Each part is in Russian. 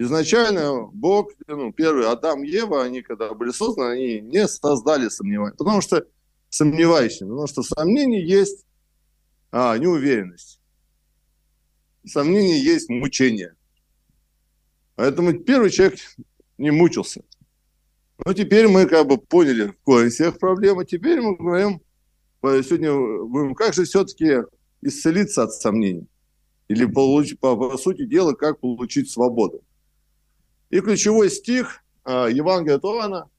Изначально Бог, ну, первый Адам Ева, они когда были созданы, они не создали сомневания. Потому что сомневающими, потому что в сомнении есть а, неуверенность. В сомнении есть мучение. Поэтому первый человек не мучился. Но теперь мы как бы поняли корень всех проблем, а теперь мы говорим, сегодня будем, как же все-таки исцелиться от сомнений? Или получить, по, по сути дела, как получить свободу? И ключевой стих а, Евангелия от Иоанна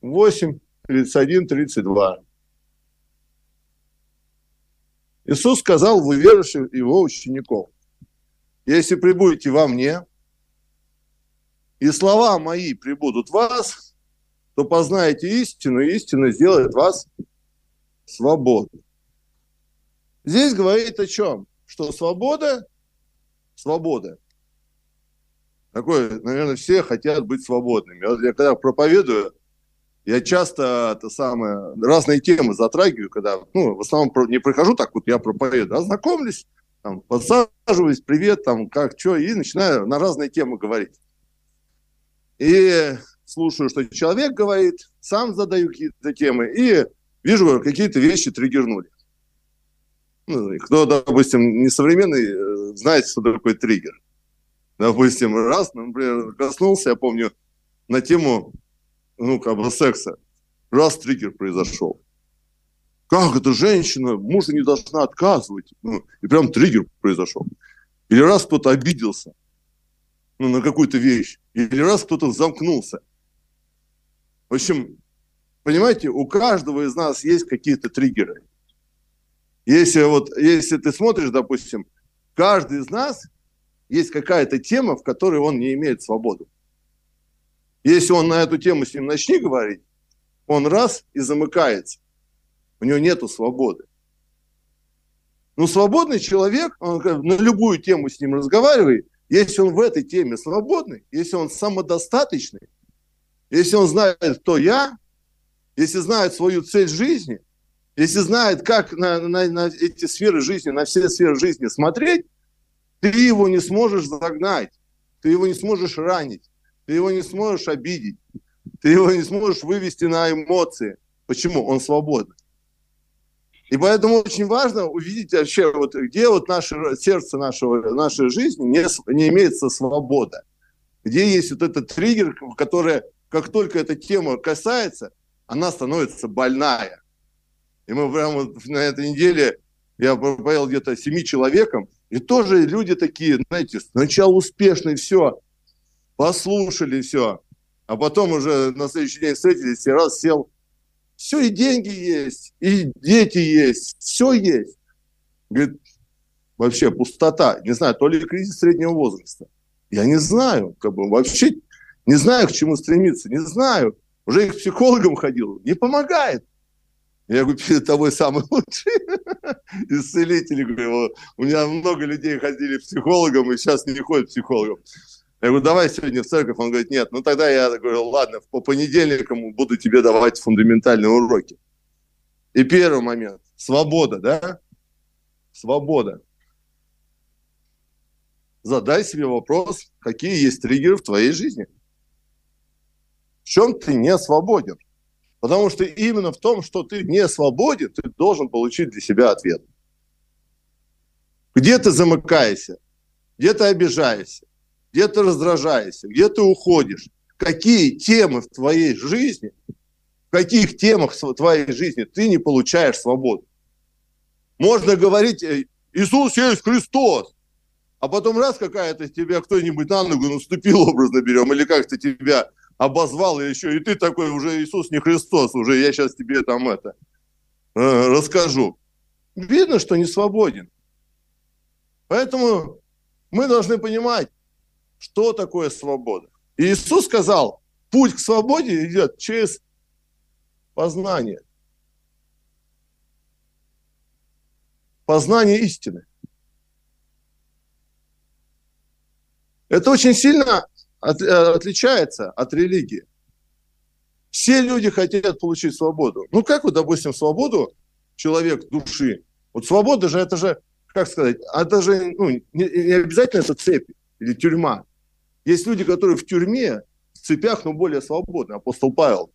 8, 31, 32. Иисус сказал в уверовавших его учеников, если прибудете во мне, и слова мои прибудут в вас, то познаете истину, и истина сделает вас свободным. Здесь говорит о чем? Что свобода, свобода. Такое, наверное, все хотят быть свободными. Вот я когда проповедую, я часто это самое, разные темы затрагиваю, когда, ну, в основном не прихожу так вот, я проповедую, а знакомлюсь, там, подсаживаюсь, привет, там, как, что, и начинаю на разные темы говорить. И слушаю, что человек говорит, сам задаю какие-то темы, и вижу, какие-то вещи триггернули. Ну, кто, допустим, несовременный, э, знает, что такое триггер. Допустим, раз, например, коснулся, я помню, на тему ну, как бы секса. Раз триггер произошел. Как эта женщина мужу не должна отказывать? Ну, и прям триггер произошел. Или раз кто-то обиделся ну, на какую-то вещь. Или раз кто-то замкнулся. В общем, понимаете, у каждого из нас есть какие-то триггеры. Если вот, если ты смотришь, допустим, каждый из нас есть какая-то тема, в которой он не имеет свободу. Если он на эту тему с ним начни говорить, он раз и замыкается. У него нету свободы. Но свободный человек, он на любую тему с ним разговаривает, если он в этой теме свободный, если он самодостаточный, если он знает, кто я, если знает свою цель жизни, если знает, как на, на, на эти сферы жизни, на все сферы жизни смотреть, ты его не сможешь загнать, ты его не сможешь ранить, ты его не сможешь обидеть, ты его не сможешь вывести на эмоции. Почему? Он свободный. И поэтому очень важно увидеть вообще, вот, где вот наше сердце нашего, нашей жизни не, не имеется свобода. Где есть вот этот триггер, который, как только эта тема касается, она становится больная. И мы прямо вот на этой неделе, я поел где-то семи человеком, и тоже люди такие, знаете, сначала успешные, все, послушали все, а потом уже на следующий день встретились и раз сел, все, и деньги есть, и дети есть, все есть. Говорит, вообще пустота, не знаю, то ли кризис среднего возраста. Я не знаю, как бы вообще не знаю, к чему стремиться, не знаю. Уже и к психологам ходил, не помогает. Я говорю, перед тобой самый лучший исцелитель. Говорю, у меня много людей ходили к психологам, и сейчас не ходят к психологам. Я говорю, давай сегодня в церковь. Он говорит, нет. Ну тогда я говорю, ладно, по понедельникам буду тебе давать фундаментальные уроки. И первый момент. Свобода, да? Свобода. Задай себе вопрос, какие есть триггеры в твоей жизни. В чем ты не свободен? Потому что именно в том, что ты не свободен, ты должен получить для себя ответ. Где ты замыкаешься? Где ты обижаешься? где ты раздражаешься, где ты уходишь, какие темы в твоей жизни, в каких темах в твоей жизни ты не получаешь свободу. Можно говорить, «Э, Иисус есть Христос, а потом раз какая-то тебя кто-нибудь на ногу наступил, образно берем, или как-то тебя обозвал, еще, и ты такой уже Иисус не Христос, уже я сейчас тебе там это э, расскажу. Видно, что не свободен. Поэтому мы должны понимать, что такое свобода. И Иисус сказал, путь к свободе идет через познание. Познание истины. Это очень сильно от, э, отличается от религии. Все люди хотят получить свободу. Ну, как вот, допустим, свободу человек души? Вот свобода же, это же, как сказать, это же ну, не, не обязательно это цепь или тюрьма. Есть люди, которые в тюрьме, в цепях, но более свободны. Апостол Павел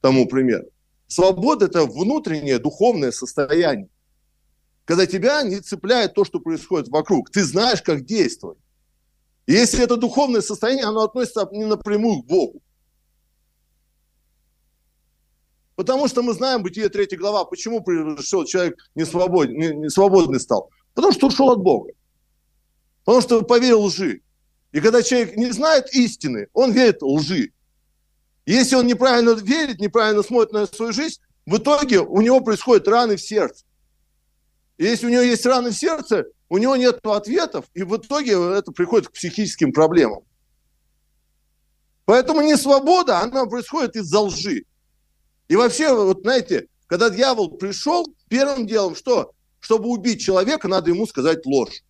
тому пример. Свобода – это внутреннее духовное состояние. Когда тебя не цепляет то, что происходит вокруг. Ты знаешь, как действовать. И если это духовное состояние, оно относится не напрямую к Богу. Потому что мы знаем, Бытие 3 глава, почему пришел человек не, свободен, не, не свободный стал. Потому что ушел от Бога. Потому что поверил лжи. И когда человек не знает истины, он верит лжи. Если он неправильно верит, неправильно смотрит на свою жизнь, в итоге у него происходят раны в сердце. И если у него есть раны в сердце, у него нет ответов, и в итоге это приходит к психическим проблемам. Поэтому не свобода, она происходит из-за лжи. И вообще, вот знаете, когда дьявол пришел, первым делом что? Чтобы убить человека, надо ему сказать ложь.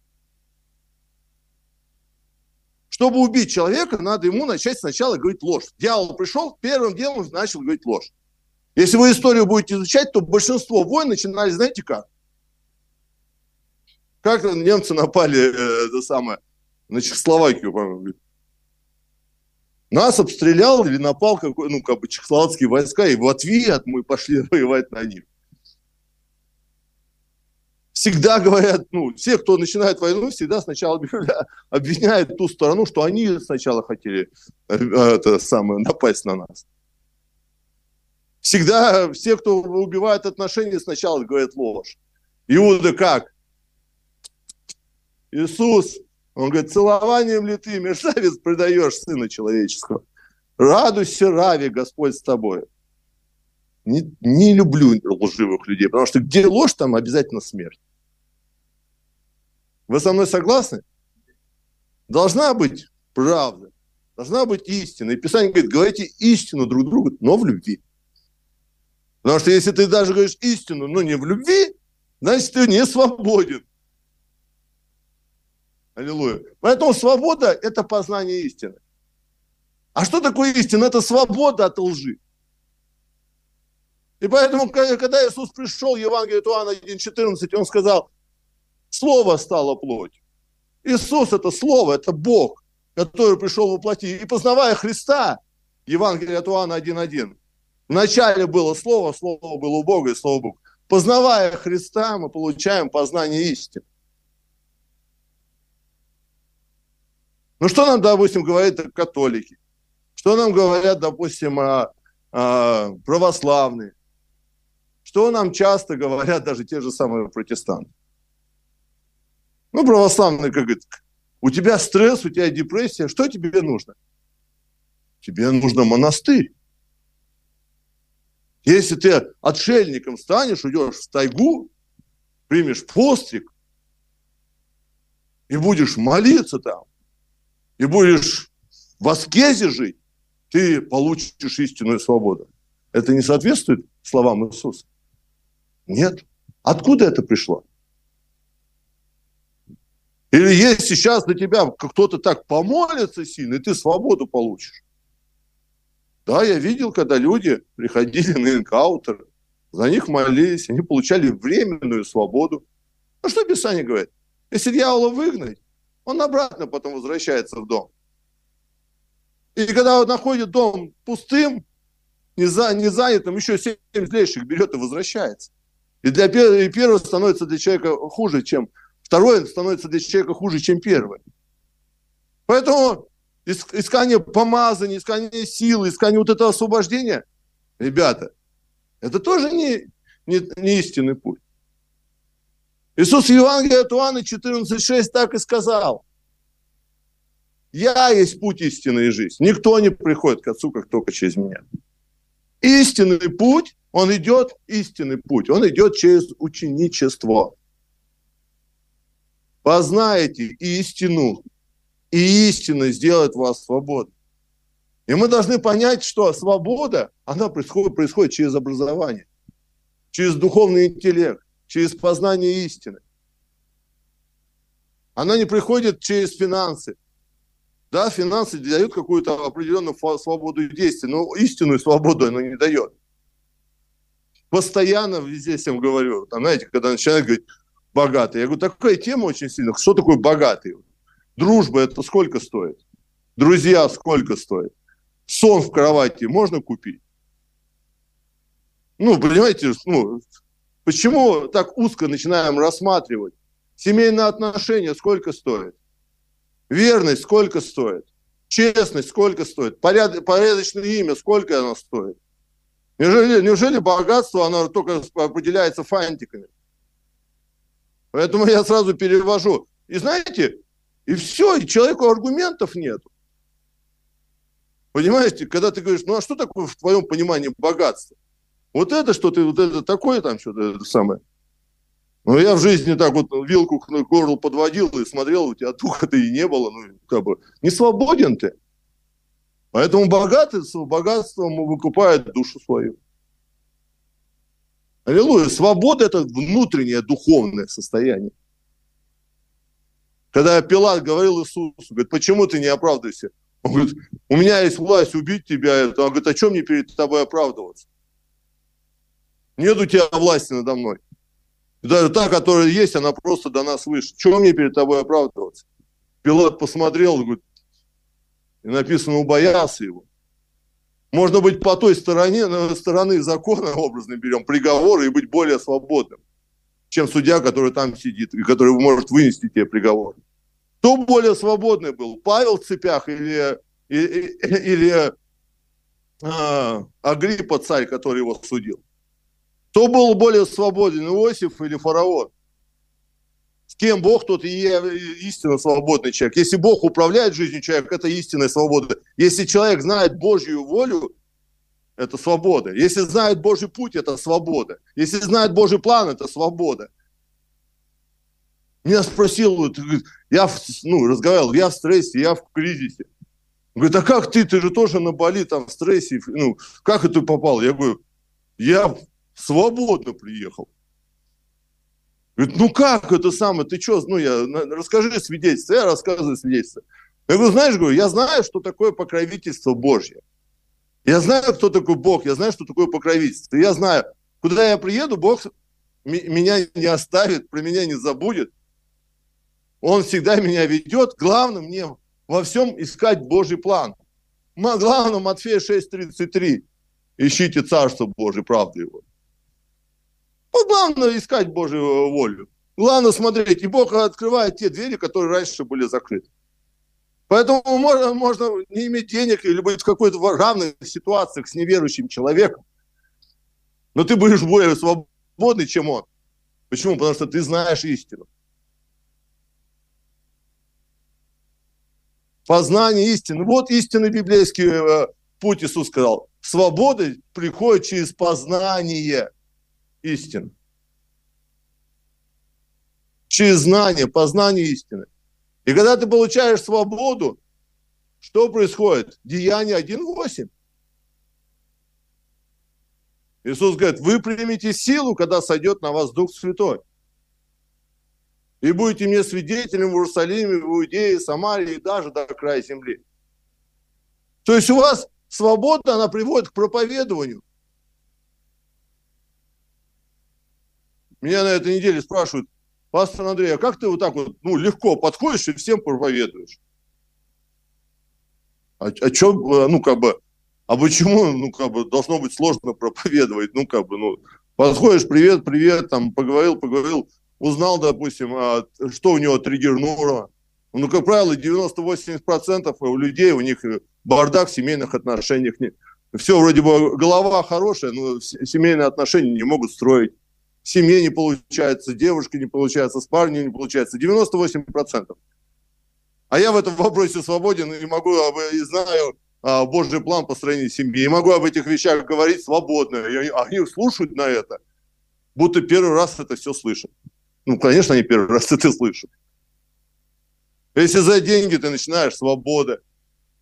Чтобы убить человека, надо ему начать сначала говорить ложь. Дьявол пришел, первым делом начал говорить ложь. Если вы историю будете изучать, то большинство войн начинали, знаете как? Как немцы напали, э, это самое, на Чехословакию, по-моему, нас обстрелял или напал какой, ну, как бы чехословацкие войска, и в ответ мы пошли воевать на них всегда говорят, ну, все, кто начинает войну, всегда сначала обвиняют ту сторону, что они сначала хотели э, это самое, напасть на нас. Всегда все, кто убивает отношения, сначала говорят ложь. Иуда как? Иисус, он говорит, целованием ли ты, мерзавец, предаешь Сына Человеческого? Радуйся, Рави, Господь с тобой. Не, не люблю лживых людей, потому что где ложь, там обязательно смерть. Вы со мной согласны? Должна быть правда, должна быть истина. И Писание говорит, говорите истину друг другу, но в любви. Потому что если ты даже говоришь истину, но не в любви, значит, ты не свободен. Аллилуйя. Поэтому свобода – это познание истины. А что такое истина? Это свобода от лжи. И поэтому, когда Иисус пришел, Евангелие от Иоанна 1,14, он сказал, Слово стало плотью. Иисус – это Слово, это Бог, который пришел воплоти. И познавая Христа, Евангелие от Иоанна 1.1, вначале было Слово, Слово было у Бога и Слово Бог. Познавая Христа, мы получаем познание истины. Ну, что нам, допустим, говорят католики? Что нам говорят, допустим, о, о православные? Что нам часто говорят даже те же самые протестанты? Ну, православный, как говорит, у тебя стресс, у тебя депрессия, что тебе нужно? Тебе нужно монастырь. Если ты отшельником станешь, уйдешь в тайгу, примешь постриг, и будешь молиться там, и будешь в аскезе жить, ты получишь истинную свободу. Это не соответствует словам Иисуса? Нет. Откуда это пришло? Или если сейчас на тебя кто-то так помолится сильно, и ты свободу получишь. Да, я видел, когда люди приходили на энкаутер, за них молились, они получали временную свободу. Ну что Писание говорит? Если дьявола выгнать, он обратно потом возвращается в дом. И когда он находит дом пустым, не, за, не занятым, еще семь злейших берет и возвращается. И для и первого становится для человека хуже, чем второе становится для человека хуже, чем первое. Поэтому искание помазания, искание силы, искание вот этого освобождения, ребята, это тоже не, не, не истинный путь. Иисус в Евангелии от Иоанна 14,6 так и сказал. Я есть путь истины и жизнь. Никто не приходит к Отцу, как только через меня. Истинный путь, он идет, истинный путь, он идет через ученичество познаете истину, и истина сделает вас свободным. И мы должны понять, что свобода, она происходит, происходит через образование, через духовный интеллект, через познание истины. Она не приходит через финансы. Да, финансы дают какую-то определенную свободу действий, но истинную свободу она не дает. Постоянно везде всем говорю, там, знаете, когда начинают говорить, богатый. Я говорю, такая тема очень сильная. Что такое богатый? Дружба это сколько стоит? Друзья сколько стоят? Сон в кровати можно купить? Ну, понимаете, ну, почему так узко начинаем рассматривать? Семейные отношения сколько стоит? Верность сколько стоит? Честность сколько стоит? Поряд, порядочное имя сколько оно стоит? Неужели, неужели богатство, оно только определяется фантиками? Поэтому я сразу перевожу. И знаете, и все, и человеку аргументов нет. Понимаете, когда ты говоришь, ну а что такое в твоем понимании богатство? Вот это что ты, вот это такое там что-то самое. Ну, я в жизни так вот вилку к горлу подводил и смотрел, у тебя духа-то и не было. Ну, как бы, не свободен ты. Поэтому богатый с богатством выкупает душу свою. Аллилуйя. Свобода – это внутреннее духовное состояние. Когда Пилат говорил Иисусу, говорит, почему ты не оправдываешься? Он говорит, у меня есть власть убить тебя. Он говорит, а чем мне перед тобой оправдываться? Нет у тебя власти надо мной. Даже та, которая есть, она просто до нас выше. Чего мне перед тобой оправдываться? Пилат посмотрел, говорит, и написано, убоялся его. Можно быть по той стороне, стороны закона, образно берем, приговора и быть более свободным, чем судья, который там сидит и который может вынести тебе приговор. Кто более свободный был, Павел в цепях или, или, или а, Агриппа, царь, который его судил? Кто был более свободен, Иосиф или фараон? С кем Бог, тот и истинно свободный человек. Если Бог управляет жизнью человека, это истинная свобода. Если человек знает Божью волю, это свобода. Если знает Божий путь, это свобода. Если знает Божий план, это свобода. Меня спросил, я ну, разговаривал, я в стрессе, я в кризисе. Говорит, а как ты, ты же тоже на Бали, там, в стрессе, ну, как это попал? Я говорю, я свободно приехал. Говорит, ну как это самое, ты что, ну я, расскажи свидетельство, я рассказываю свидетельство. Я говорю, знаешь, говорю, я знаю, что такое покровительство Божье. Я знаю, кто такой Бог, я знаю, что такое покровительство. Я знаю, куда я приеду, Бог меня не оставит, про меня не забудет. Он всегда меня ведет. Главное мне во всем искать Божий план. Главное, Матфея 6.33. Ищите Царство Божие, правду его. Ну, главное искать Божью волю. Главное смотреть. И Бог открывает те двери, которые раньше были закрыты. Поэтому можно, можно не иметь денег или быть в какой-то равной ситуации с неверующим человеком. Но ты будешь более свободный, чем он. Почему? Потому что ты знаешь истину. Познание истины. Вот истинный библейский э, путь Иисус сказал. Свобода приходит через познание истин. Через знание, познание истины. И когда ты получаешь свободу, что происходит? Деяние 1.8. Иисус говорит, вы примете силу, когда сойдет на вас Дух Святой. И будете мне свидетелем в Иерусалиме, в Иудее, Самарии и даже до края земли. То есть у вас свобода, она приводит к проповедованию. Меня на этой неделе спрашивают, пастор Андрей, а как ты вот так вот ну, легко подходишь и всем проповедуешь? А, а чем, ну, как бы, а почему, ну, как бы, должно быть сложно проповедовать? Ну, как бы, ну, подходишь, привет, привет, там, поговорил, поговорил, узнал, допустим, а, что у него триггернуло. Ну, как правило, 90-80% у людей, у них бардак в семейных отношениях. Все вроде бы голова хорошая, но семейные отношения не могут строить семье не получается, девушке не получается, с парнем не получается. 98%. А я в этом вопросе свободен и могу, и знаю а, Божий план построения семьи, и могу об этих вещах говорить свободно. И они слушают на это, будто первый раз это все слышат. Ну, конечно, они первый раз это слышат. Если за деньги ты начинаешь свобода,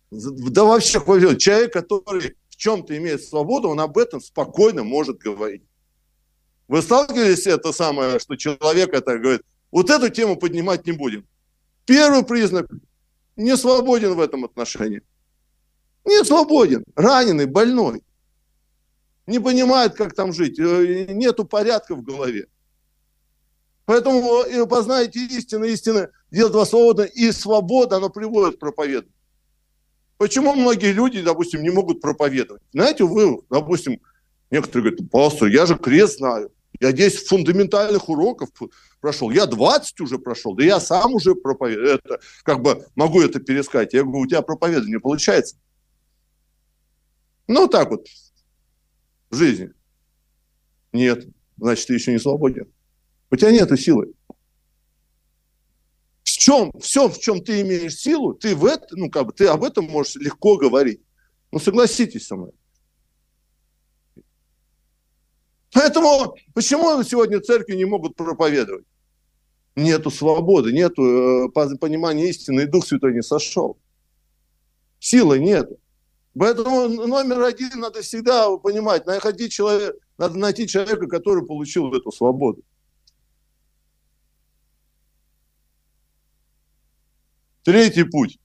да вообще, человек, который в чем-то имеет свободу, он об этом спокойно может говорить. Вы сталкивались это самое, что человек это говорит, вот эту тему поднимать не будем. Первый признак – не свободен в этом отношении. Не свободен, раненый, больной. Не понимает, как там жить, э, нету порядка в голове. Поэтому э, познаете истину, истина делает вас свободно, и свобода, она приводит к проповедованию. Почему многие люди, допустим, не могут проповедовать? Знаете, вы, допустим, некоторые говорят, пастор, я же крест знаю. Я 10 фундаментальных уроков прошел. Я 20 уже прошел. Да я сам уже проповедую. Это, как бы могу это пересказать. Я говорю, у тебя проповедование получается. Ну, так вот, в жизни. Нет, значит, ты еще не свободен. У тебя нет силы. В чем, все, в чем ты имеешь силу, ты в это, ну, как бы, ты об этом можешь легко говорить. Ну, согласитесь со мной. Поэтому почему сегодня церкви не могут проповедовать? Нету свободы, нету э, понимания истины, и Дух Святой не сошел. Силы нету. Поэтому номер один надо всегда понимать, найти человека, надо найти человека, который получил эту свободу. Третий путь.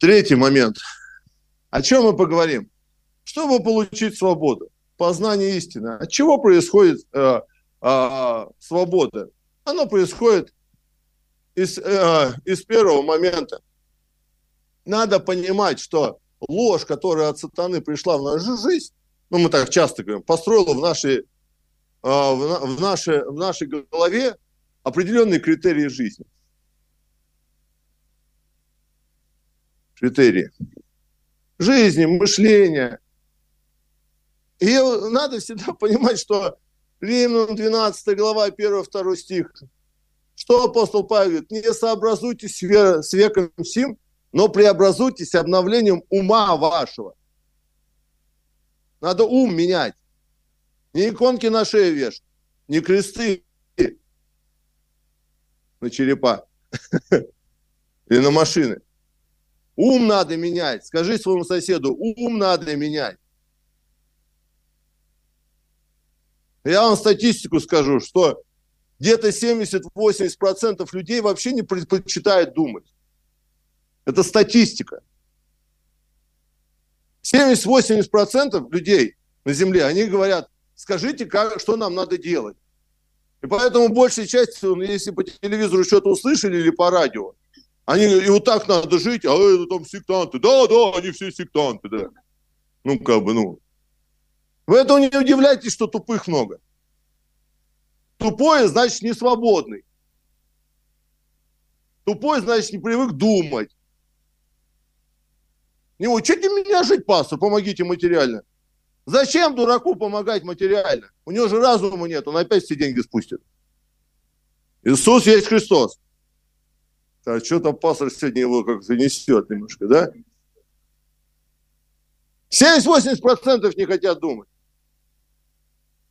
Третий момент. О чем мы поговорим? Чтобы получить свободу, познание истины. От чего происходит э, э, свобода? Оно происходит из, э, из первого момента. Надо понимать, что ложь, которая от сатаны пришла в нашу жизнь, ну мы так часто говорим, построила в нашей, э, в, нашей, в нашей голове определенные критерии жизни. Критерии жизни, мышления. И надо всегда понимать, что Римлянам 12 глава, 1-2 стих, что апостол Павел говорит? Не сообразуйтесь с веком сим, но преобразуйтесь обновлением ума вашего. Надо ум менять. Не иконки на шею вешать, не кресты на черепа или на машины. Ум надо менять. Скажи своему соседу, ум надо менять. Я вам статистику скажу, что где-то 70-80% людей вообще не предпочитают думать. Это статистика. 70-80% людей на Земле, они говорят, скажите, как, что нам надо делать. И поэтому большая часть, если по телевизору что-то услышали или по радио, они, и вот так надо жить, а это там сектанты. Да, да, они все сектанты, да. Ну, как бы, ну. Вы этого не удивляйтесь, что тупых много. Тупой, значит, не свободный. Тупой, значит, не привык думать. Не учите меня жить, пастор, помогите материально. Зачем дураку помогать материально? У него же разума нет, он опять все деньги спустит. Иисус есть Христос. А что-то пастор сегодня его как-то несет немножко, да? 70-80% не хотят думать.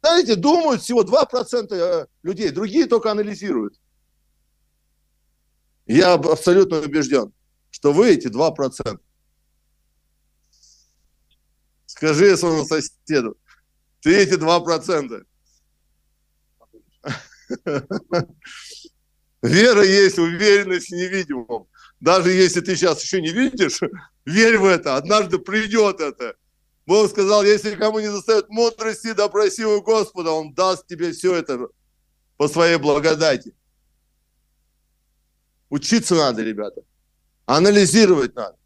Знаете, думают всего 2% э, людей, другие только анализируют. Я абсолютно убежден, что вы эти 2%. Скажи своему соседу, ты эти 2%. Вера есть уверенность в невидимом. Даже если ты сейчас еще не видишь, верь в это, однажды придет это. Бог сказал, если кому не достает мудрости, допроси у Господа, Он даст тебе все это по своей благодати. Учиться надо, ребята. Анализировать надо.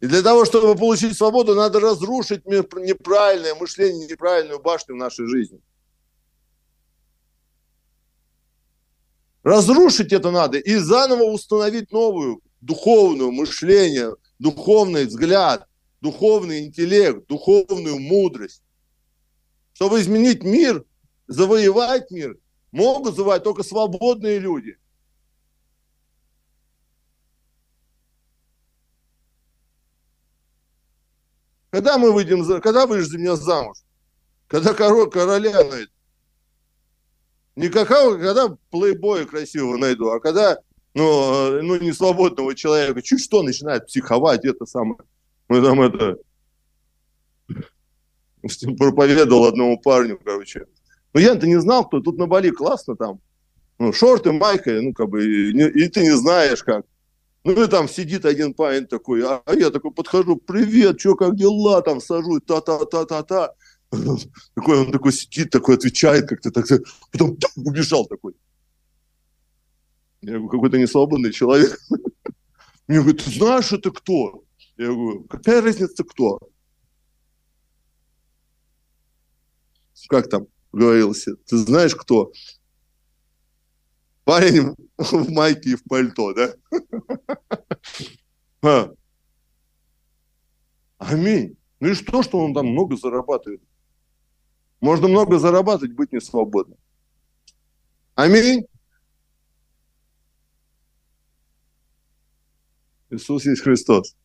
И для того, чтобы получить свободу, надо разрушить неправильное мышление, неправильную башню в нашей жизни. Разрушить это надо и заново установить новую духовную мышление, духовный взгляд, духовный интеллект, духовную мудрость. Чтобы изменить мир, завоевать мир, могут завоевать только свободные люди. Когда мы выйдем, когда выйдешь за меня замуж? Когда король, короля найдет? Не какого, когда плейбоя красивого найду, а когда ну, э, ну, не свободного человека, чуть что начинает психовать, это самое. Мы там это проповедовал одному парню, короче. Ну, я-то не знал, кто тут на Бали классно там. Ну, шорты, майка, ну, как бы, и, и ты не знаешь как. Ну, и там сидит один парень такой, а, а я такой подхожу, привет, что, как дела, там сажусь, та-та-та-та-та. Такой, он такой сидит, такой отвечает как-то, так, потом убежал такой. Я говорю, какой-то несвободный человек. Мне говорит, ты знаешь, это кто? Я говорю, какая разница кто? Как там говорилось? Ты знаешь, кто? Парень в майке и в пальто, да? А. Аминь. Ну и что, что он там много зарабатывает? Можно много зарабатывать, быть не свободным. Аминь. Иисус есть Христос.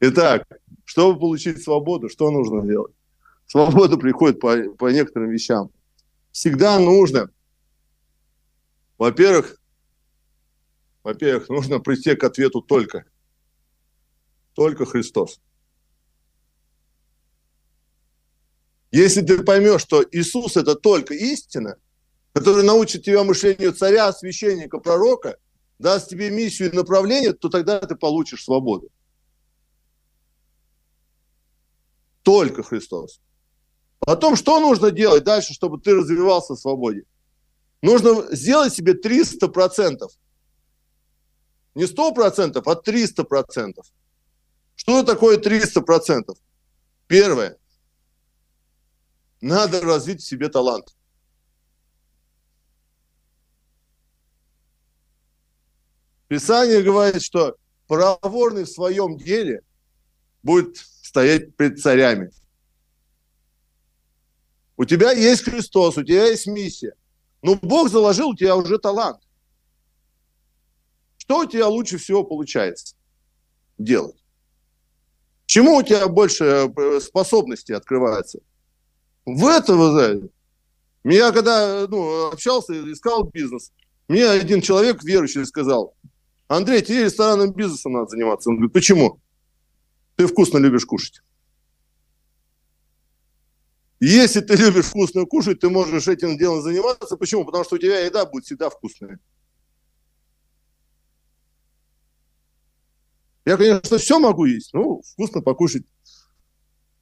Итак, чтобы получить свободу, что нужно делать? Свобода приходит по, по некоторым вещам. Всегда нужно, во-первых, во-первых, нужно прийти к ответу только. Только Христос. Если ты поймешь, что Иисус это только истина, которая научит тебя мышлению царя, священника, пророка, даст тебе миссию и направление, то тогда ты получишь свободу. Только Христос. Потом, что нужно делать дальше, чтобы ты развивался в свободе? Нужно сделать себе 300%. Не 100%, а 300%. Что такое 300%? Первое. Надо развить в себе талант. Писание говорит, что проворный в своем деле будет стоять пред царями. У тебя есть Христос, у тебя есть миссия. Но Бог заложил у тебя уже талант. Что у тебя лучше всего получается делать? Чему у тебя больше э, способностей открывается? В это, вы знаете, меня когда ну, общался, искал бизнес, мне один человек верующий сказал, Андрей, тебе ресторанным бизнесом надо заниматься. Он говорит, почему? Ты вкусно любишь кушать. Если ты любишь вкусно кушать, ты можешь этим делом заниматься. Почему? Потому что у тебя еда будет всегда вкусная. Я, конечно, все могу есть, но вкусно покушать.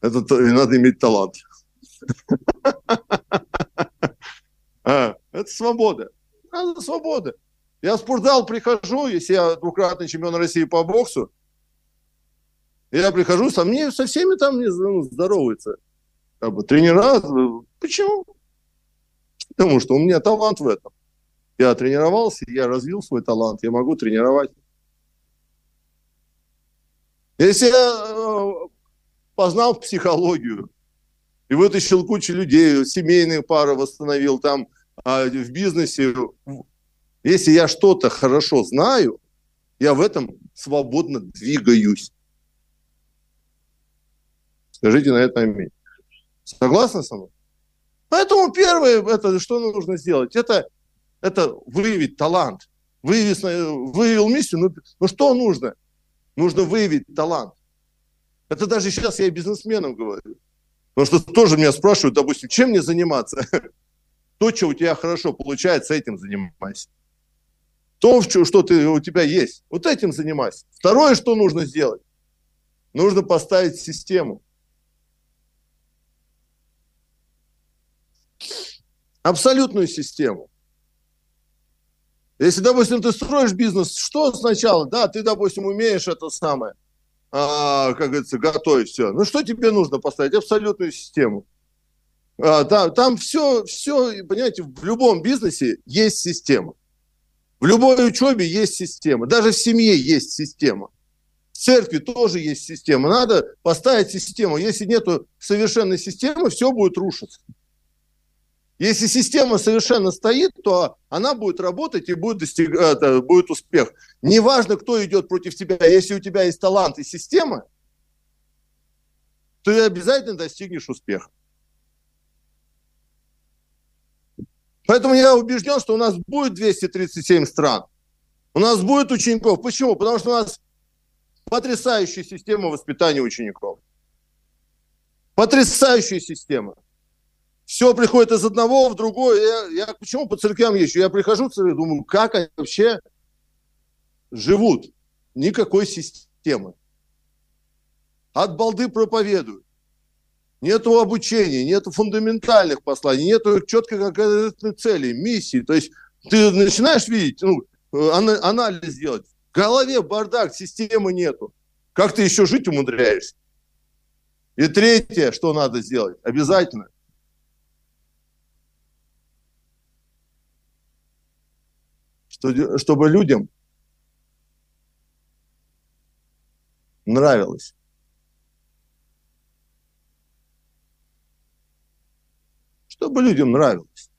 Это надо иметь талант. А, это свобода. Это свобода. Я в спортзал прихожу, если я двукратный чемпион России по боксу, я прихожу, со, мне, со всеми там мне ну, здороваются. Как бы, тренера, почему? Потому что у меня талант в этом. Я тренировался, я развил свой талант, я могу тренировать. Если я э, познал психологию и вытащил кучу людей, семейные пары восстановил там а в бизнесе, если я что-то хорошо знаю, я в этом свободно двигаюсь. Скажите на это аминь. Согласны со мной? Поэтому первое, это что нужно сделать? Это, это выявить талант. Выявить, выявил миссию. Ну, ну что нужно? Нужно выявить талант. Это даже сейчас я и бизнесменам говорю. Потому что тоже меня спрашивают, допустим, чем мне заниматься? То, что у тебя хорошо получается, этим занимайся. То, что ты, у тебя есть, вот этим занимайся. Второе, что нужно сделать? Нужно поставить систему. Абсолютную систему. Если, допустим, ты строишь бизнес, что сначала? Да, ты, допустим, умеешь это самое, а, как говорится, готовить все. Ну, что тебе нужно поставить? Абсолютную систему. А, там, там все, все, понимаете, в любом бизнесе есть система. В любой учебе есть система. Даже в семье есть система. В церкви тоже есть система. Надо поставить систему. Если нет совершенной системы, все будет рушиться. Если система совершенно стоит, то она будет работать и будет, достиг... это, будет успех. Неважно, кто идет против тебя, если у тебя есть талант и система, ты обязательно достигнешь успеха. Поэтому я убежден, что у нас будет 237 стран. У нас будет учеников. Почему? Потому что у нас потрясающая система воспитания учеников. Потрясающая система все приходит из одного в другое. Я, я почему по церквям езжу? Я прихожу в церковь, думаю, как они вообще живут? Никакой системы. От балды проповедуют. Нету обучения, нету фундаментальных посланий, нету четкой конкретной цели, миссии. То есть ты начинаешь видеть, ну, анализ сделать. В голове бардак, системы нету. Как ты еще жить умудряешься? И третье, что надо сделать, обязательно. Чтобы людям нравилось. Чтобы людям нравилось.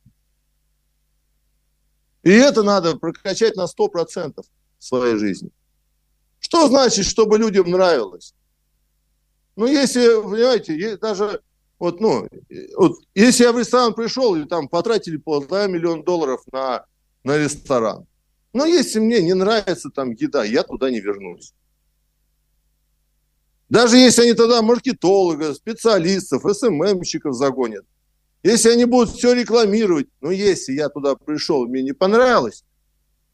И это надо прокачать на 100% в своей жизни. Что значит, чтобы людям нравилось? Ну, если, понимаете, даже вот, ну, вот, если я в ресторан пришел и там потратили полтора миллиона долларов на, на ресторан, но если мне не нравится там еда, я туда не вернусь. Даже если они тогда маркетологов, специалистов, СММщиков загонят. Если они будут все рекламировать, но если я туда пришел, мне не понравилось,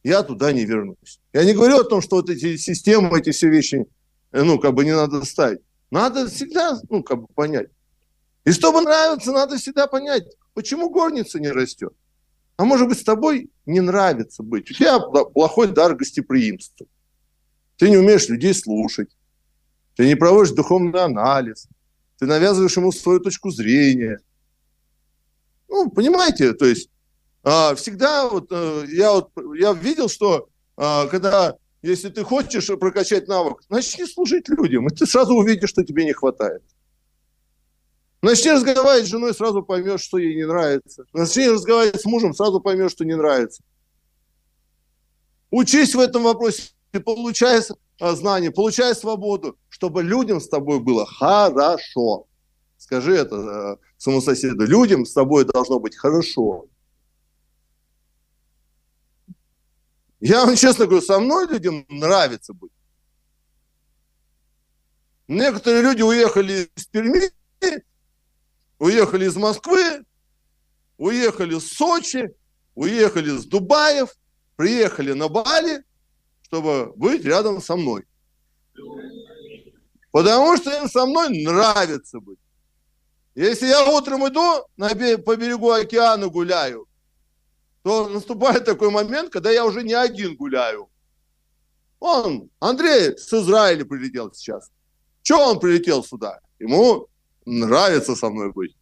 я туда не вернусь. Я не говорю о том, что вот эти системы, эти все вещи, э, ну, как бы не надо ставить. Надо всегда, ну, как бы понять. И чтобы нравится, надо всегда понять, почему горница не растет. А может быть, с тобой не нравится быть. У тебя плохой дар гостеприимства. Ты не умеешь людей слушать. Ты не проводишь духовный анализ. Ты навязываешь ему свою точку зрения. Ну, понимаете, то есть а, всегда вот а, я вот я видел, что а, когда если ты хочешь прокачать навык, начни служить людям, и ты сразу увидишь, что тебе не хватает. Начни разговаривать с женой, сразу поймешь, что ей не нравится. Начни разговаривать с мужем, сразу поймешь, что не нравится. Учись в этом вопросе, получай знания, получай свободу, чтобы людям с тобой было хорошо. Скажи это э, своему соседу. Людям с тобой должно быть хорошо. Я вам честно говорю, со мной людям нравится быть. Некоторые люди уехали из Перми, уехали из Москвы, уехали с Сочи, уехали с Дубаев, приехали на Бали, чтобы быть рядом со мной. Потому что им со мной нравится быть. Если я утром иду на, по берегу океана гуляю, то наступает такой момент, когда я уже не один гуляю. Он, Андрей с Израиля прилетел сейчас. Чего он прилетел сюда? Ему нравится со мной быть.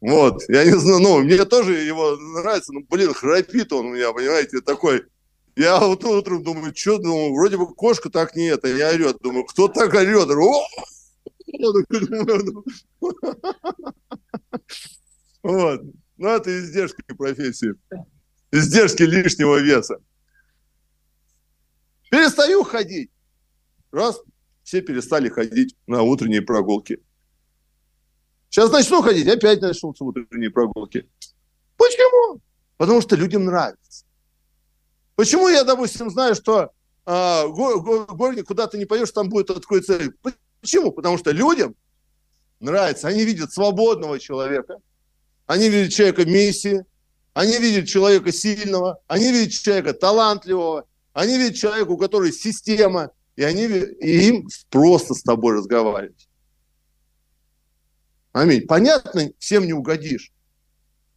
Вот, я не знаю, ну, мне тоже его нравится, ну, блин, храпит он у меня, понимаете, такой. Я вот утром думаю, что, думаю, вроде бы кошка так не это, я орет, думаю, кто так орет? Вот. Ну, это издержки профессии. Издержки лишнего веса. Перестаю ходить. Раз, все перестали ходить на утренние прогулки. Сейчас начну ходить, опять начнутся утренние прогулки. Почему? Потому что людям нравится. Почему я, допустим, знаю, что а, горник куда то не пойдешь, там будет цель. Почему? Потому что людям нравится. Они видят свободного человека, они видят человека миссии, они видят человека сильного, они видят человека талантливого, они видят человека, у которого система, и, они, и им просто с тобой разговаривать. Аминь. Понятно, всем не угодишь.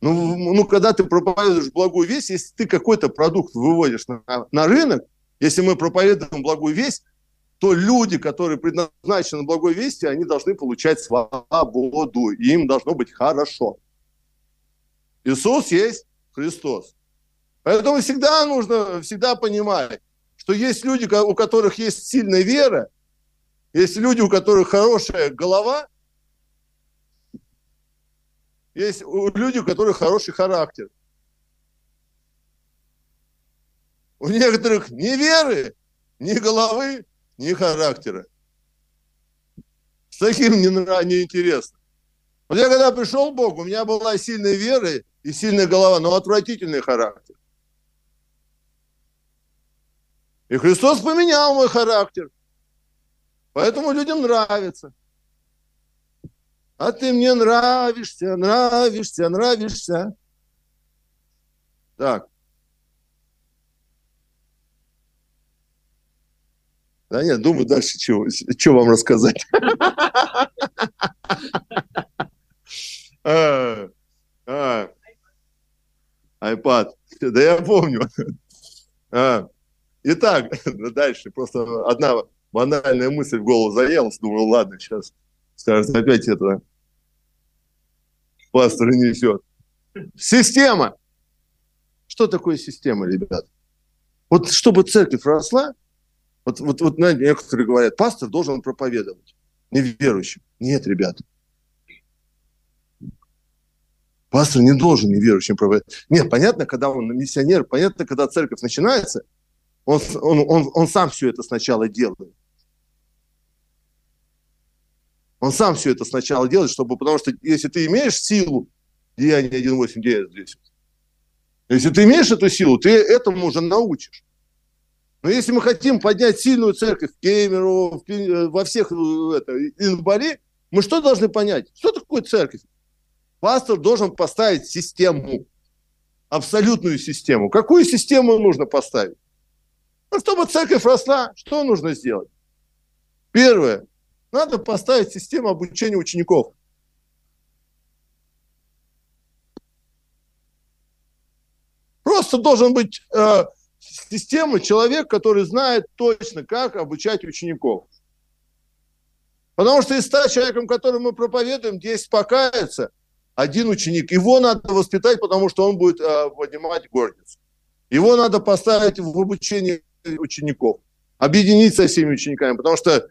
Ну, ну, когда ты проповедуешь благую весть, если ты какой-то продукт выводишь на, на рынок, если мы проповедуем благую весть, то люди, которые предназначены благой вести, они должны получать свободу, и им должно быть хорошо. Иисус есть Христос. Поэтому всегда нужно всегда понимать, что есть люди, у которых есть сильная вера, есть люди, у которых хорошая голова, есть люди, у которых хороший характер. У некоторых ни веры, ни головы, ни характера. С таким не, не интересно. Вот я когда пришел к Богу, у меня была сильная вера и сильная голова, но отвратительный характер. И Христос поменял мой характер. Поэтому людям нравится. А ты мне нравишься, нравишься, нравишься. Так. Да нет, думаю дальше, что, что вам рассказать. А, а. iPad. Да я помню. А, итак, дальше. Просто одна банальная мысль в голову заелась. Думаю, ладно, сейчас скажет, опять это пастор несет. Система. Что такое система, ребят? Вот чтобы церковь росла, вот, вот, вот некоторые говорят, пастор должен проповедовать неверующим. Нет, ребята. Пастор не должен неверующим проповедовать. Нет, понятно, когда он миссионер, понятно, когда церковь начинается, он, он, он, он сам все это сначала делает. Он сам все это сначала делает, чтобы, потому что если ты имеешь силу, Деяние 1.8, где я здесь? Если ты имеешь эту силу, ты этому уже научишь. Но если мы хотим поднять сильную церковь в Кемерово, э, во всех э, это, Инбари, мы что должны понять? Что такое церковь? Пастор должен поставить систему, абсолютную систему. Какую систему нужно поставить? Ну, чтобы церковь росла, что нужно сделать? Первое. Надо поставить систему обучения учеников. Просто должен быть э, система, человек, который знает точно, как обучать учеников. Потому что из ста человеком, которым мы проповедуем, 10 покаяться, один ученик. Его надо воспитать, потому что он будет э, поднимать гордицу. Его надо поставить в обучение учеников, объединить со всеми учениками, потому что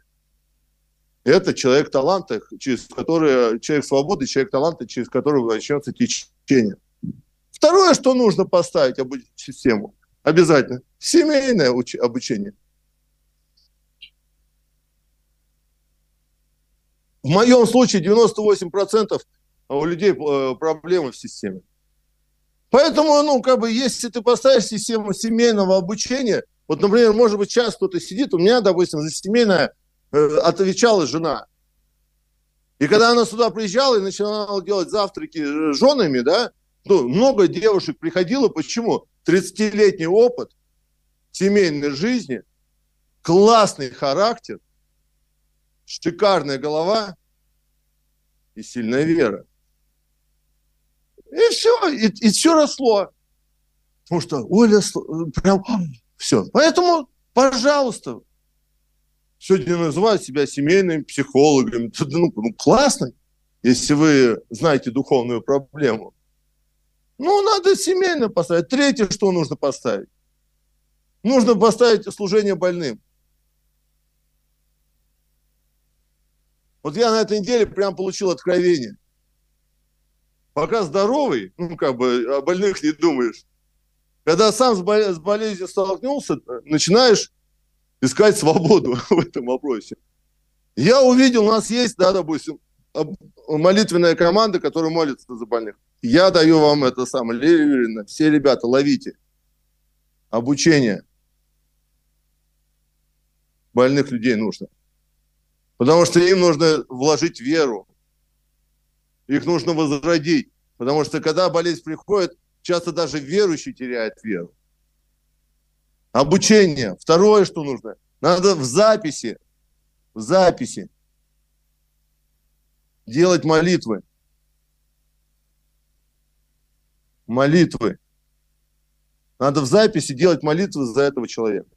это человек таланта, через который, человек свободы, человек таланта, через которого начнется течение. Второе, что нужно поставить обучить систему, обязательно, семейное уч- обучение. В моем случае 98% у людей э, проблемы в системе. Поэтому, ну, как бы, если ты поставишь систему семейного обучения, вот, например, может быть, сейчас кто-то сидит, у меня, допустим, за семейное отвечала жена. И когда она сюда приезжала и начинала делать завтраки с женами, да, ну, много девушек приходило. Почему? 30-летний опыт семейной жизни, классный характер, шикарная голова и сильная вера. И все, и, и все росло. Потому что Оля прям все. Поэтому, пожалуйста, сегодня называют себя семейными психологами. Ну, ну, классно, если вы знаете духовную проблему. Ну, надо семейно поставить. Третье, что нужно поставить? Нужно поставить служение больным. Вот я на этой неделе прям получил откровение. Пока здоровый, ну, как бы о больных не думаешь. Когда сам с болезнью столкнулся, начинаешь искать свободу в этом вопросе. Я увидел, у нас есть, да, допустим, молитвенная команда, которая молится за больных. Я даю вам это самое, Лилия все ребята, ловите. Обучение. Больных людей нужно. Потому что им нужно вложить веру. Их нужно возродить. Потому что когда болезнь приходит, часто даже верующий теряет веру. Обучение. Второе, что нужно. Надо в записи, в записи делать молитвы. молитвы. Надо в записи делать молитвы за этого человека.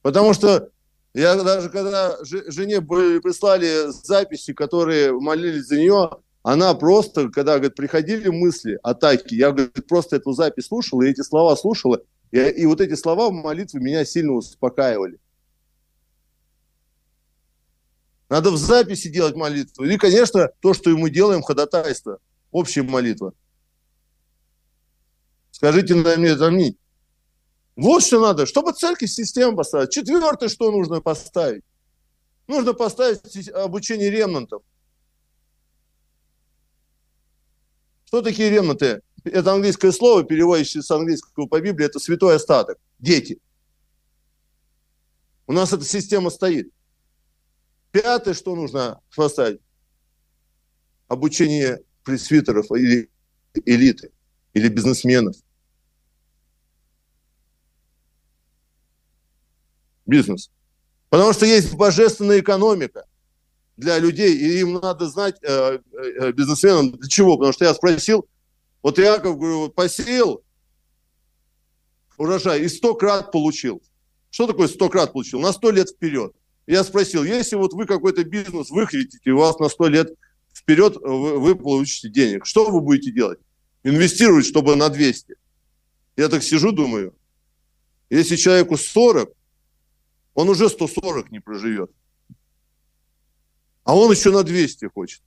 Потому что я даже когда жене прислали записи, которые молились за нее, она просто, когда говорит, приходили мысли, атаки, я говорит, просто эту запись слушала, и эти слова слушала, и, и вот эти слова в молитве меня сильно успокаивали. Надо в записи делать молитву. И, конечно, то, что мы делаем, ходатайство – общая молитва. Скажите на мне аминь. Вот что надо, чтобы церковь систему поставить. Четвертое, что нужно поставить? Нужно поставить обучение ремнантов. Что такие ремнанты? Это английское слово, переводящее с английского по Библии, это святой остаток. Дети. У нас эта система стоит. Пятое, что нужно поставить? Обучение пресвитеров или элиты, или бизнесменов. Бизнес. Потому что есть божественная экономика для людей, и им надо знать, э, э, бизнесменам, для чего. Потому что я спросил, вот Яков, говорю, посеял урожай и 100 крат получил. Что такое 100 крат получил? На 100 лет вперед. Я спросил, если вот вы какой-то бизнес выхватите, у вас на 100 лет вперед вы, вы получите денег, что вы будете делать? Инвестировать, чтобы на 200. Я так сижу, думаю, если человеку 40, он уже 140 не проживет. А он еще на 200 хочет.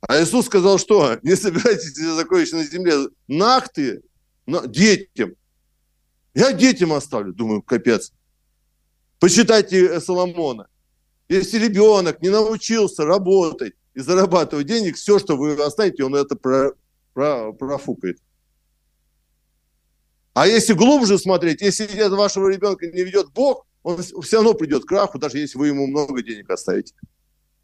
А Иисус сказал, что не собирайтесь для сокровища на земле, нахты детям. Я детям оставлю. Думаю, капец. Почитайте Соломона. Если ребенок не научился работать и зарабатывать денег, все, что вы оставите, он это про, про, профукает. А если глубже смотреть, если это вашего ребенка не ведет Бог, он все равно придет к краху, даже если вы ему много денег оставите.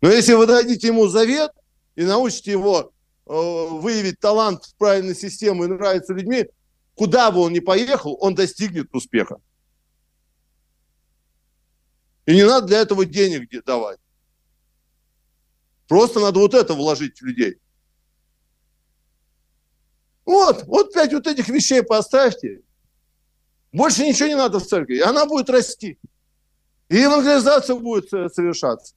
Но если вы дадите ему завет и научите его э, выявить талант в правильной системе и нравиться людьми, куда бы он ни поехал, он достигнет успеха. И не надо для этого денег давать. Просто надо вот это вложить в людей. Вот, вот пять вот этих вещей поставьте. Больше ничего не надо в церкви. И она будет расти. И евангелизация будет совершаться.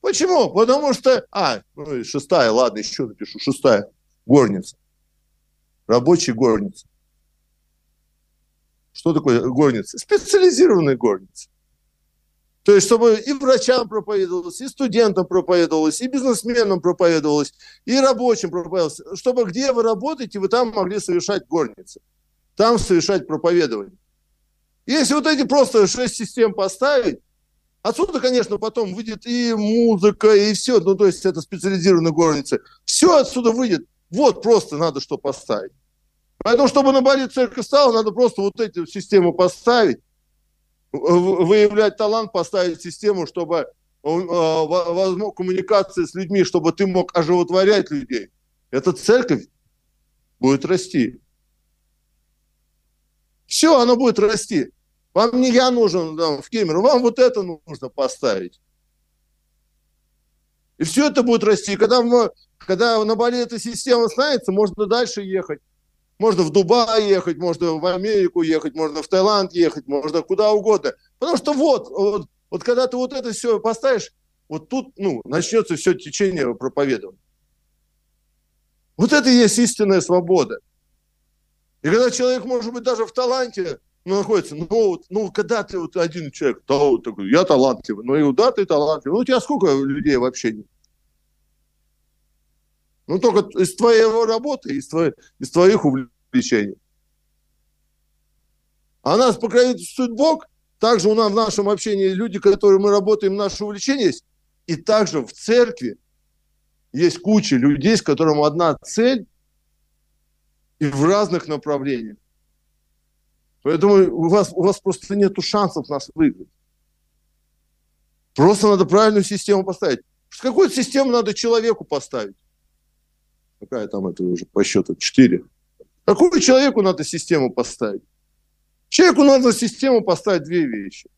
Почему? Потому что... А, ну, шестая, ладно, еще напишу. Шестая. Горница рабочей горницы. Что такое горница? Специализированная горница. То есть, чтобы и врачам проповедовалось, и студентам проповедовалось, и бизнесменам проповедовалось, и рабочим проповедовалось. Чтобы где вы работаете, вы там могли совершать горницы. Там совершать проповедование. Если вот эти просто шесть систем поставить, отсюда, конечно, потом выйдет и музыка, и все. Ну, то есть, это специализированная горница. Все отсюда выйдет. Вот просто надо что поставить. Поэтому, чтобы на Бали церковь стала, надо просто вот эти систему поставить, выявлять талант, поставить систему, чтобы э, коммуникация с людьми, чтобы ты мог оживотворять людей. Эта церковь будет расти. Все, она будет расти. Вам не я нужен да, в Кемеру, вам вот это нужно поставить. И все это будет расти. И когда мы когда на Бали эта система становится, можно дальше ехать. Можно в Дубай ехать, можно в Америку ехать, можно в Таиланд ехать, можно куда угодно. Потому что вот, вот, вот когда ты вот это все поставишь, вот тут ну, начнется все течение проповедования. Вот это и есть истинная свобода. И когда человек, может быть, даже в таланте ну, находится, ну, вот, ну, когда ты вот один человек, то, вот, такой, я талантливый, ну, и да, ты талантливый, ну, у тебя сколько людей вообще нет? Ну, только из твоего работы, из, твоих, из твоих увлечений. А нас покровительствует Бог. Также у нас в нашем общении люди, которые мы работаем, наше увлечение есть. И также в церкви есть куча людей, с которым одна цель и в разных направлениях. Поэтому у вас, у вас просто нет шансов нас выиграть. Просто надо правильную систему поставить. Какую систему надо человеку поставить? Какая там это уже по счету? Четыре. Какую человеку надо систему поставить? Человеку надо систему поставить две вещи.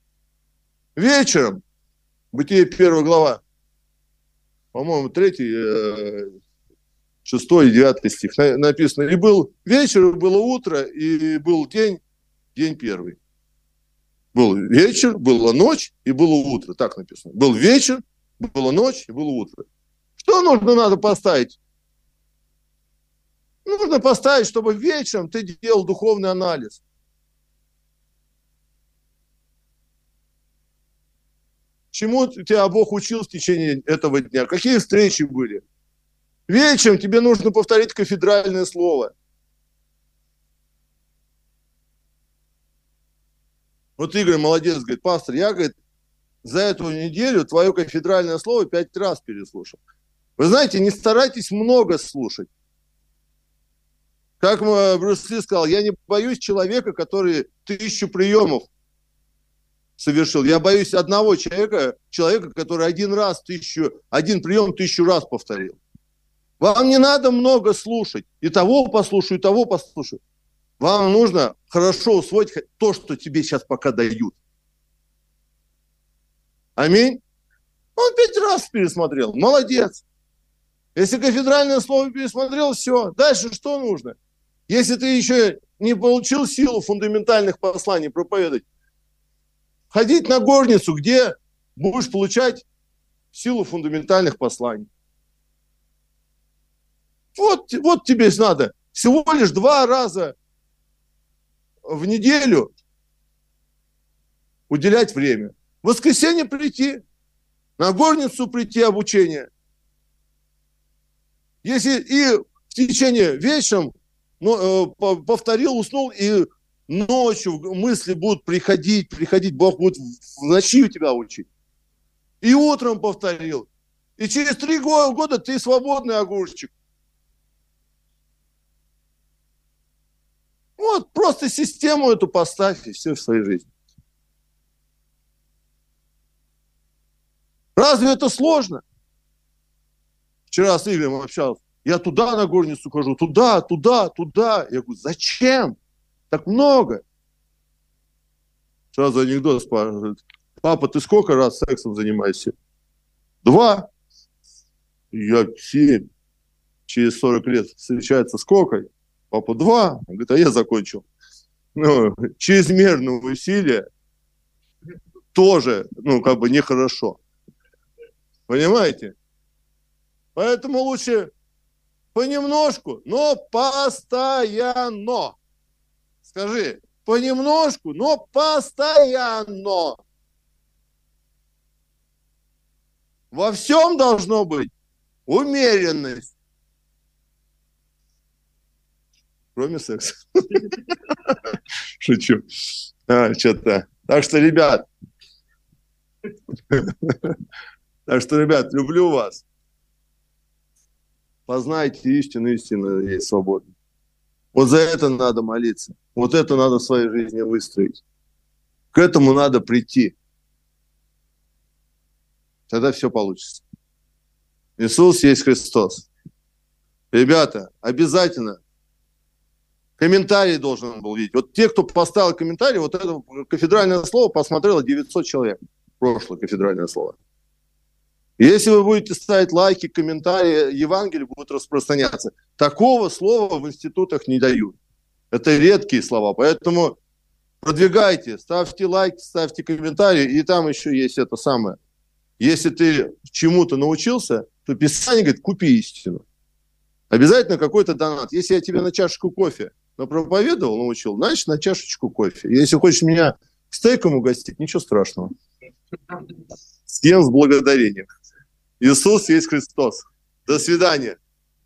Вечером, Бытие первая глава, по-моему, третий, э, шестой и девятый стих написано. И был вечер, было утро, и был день, день первый. Был вечер, была ночь и было утро. Так написано. Был вечер, была ночь и было утро. Что нужно надо поставить Нужно поставить, чтобы вечером ты делал духовный анализ. Чему тебя Бог учил в течение этого дня? Какие встречи были? Вечером тебе нужно повторить кафедральное слово. Вот Игорь молодец, говорит, пастор, я, говорит, за эту неделю твое кафедральное слово пять раз переслушал. Вы знаете, не старайтесь много слушать. Как Брюс Ли сказал, я не боюсь человека, который тысячу приемов совершил. Я боюсь одного человека, человека, который один раз тысячу, один прием тысячу раз повторил. Вам не надо много слушать. И того послушаю, и того послушаю. Вам нужно хорошо усвоить то, что тебе сейчас пока дают. Аминь. Он пять раз пересмотрел. Молодец. Если кафедральное слово пересмотрел, все. Дальше что нужно? Если ты еще не получил силу фундаментальных посланий проповедовать, ходить на горницу, где будешь получать силу фундаментальных посланий. Вот, вот тебе надо всего лишь два раза в неделю уделять время. В воскресенье прийти, на горницу прийти обучение. Если и в течение вечером ну, повторил, уснул, и ночью мысли будут приходить, приходить, Бог будет в ночи у тебя учить. И утром повторил. И через три года ты свободный огурчик. Вот просто систему эту поставь, и все в своей жизни. Разве это сложно? Вчера с Игорем общался. Я туда на горницу хожу, туда, туда, туда. Я говорю, зачем? Так много. Сразу анекдот спрашивает. Папа, ты сколько раз сексом занимаешься? Два. Я семь. Через 40 лет встречается сколько? Папа, два. Он говорит, а я закончил. Ну, чрезмерное усилие тоже, ну, как бы нехорошо. Понимаете? Поэтому лучше понемножку, но постоянно. Скажи, понемножку, но постоянно. Во всем должно быть умеренность. Кроме секса. Шучу. А, что-то. Так что, ребят, так что, ребят, люблю вас. Познайте истину, истина есть свобода. Вот за это надо молиться. Вот это надо в своей жизни выстроить. К этому надо прийти. Тогда все получится. Иисус есть Христос. Ребята, обязательно комментарий должен был видеть. Вот те, кто поставил комментарий, вот это кафедральное слово посмотрело 900 человек. Прошлое кафедральное слово. Если вы будете ставить лайки, комментарии, Евангелие будет распространяться. Такого слова в институтах не дают. Это редкие слова, поэтому продвигайте, ставьте лайки, ставьте комментарии, и там еще есть это самое. Если ты чему-то научился, то Писание говорит, купи истину. Обязательно какой-то донат. Если я тебе на чашечку кофе проповедовал, научил, значит, на чашечку кофе. Если хочешь меня стейком угостить, ничего страшного. Всем с благодарением. Иисус есть Христос. До свидания.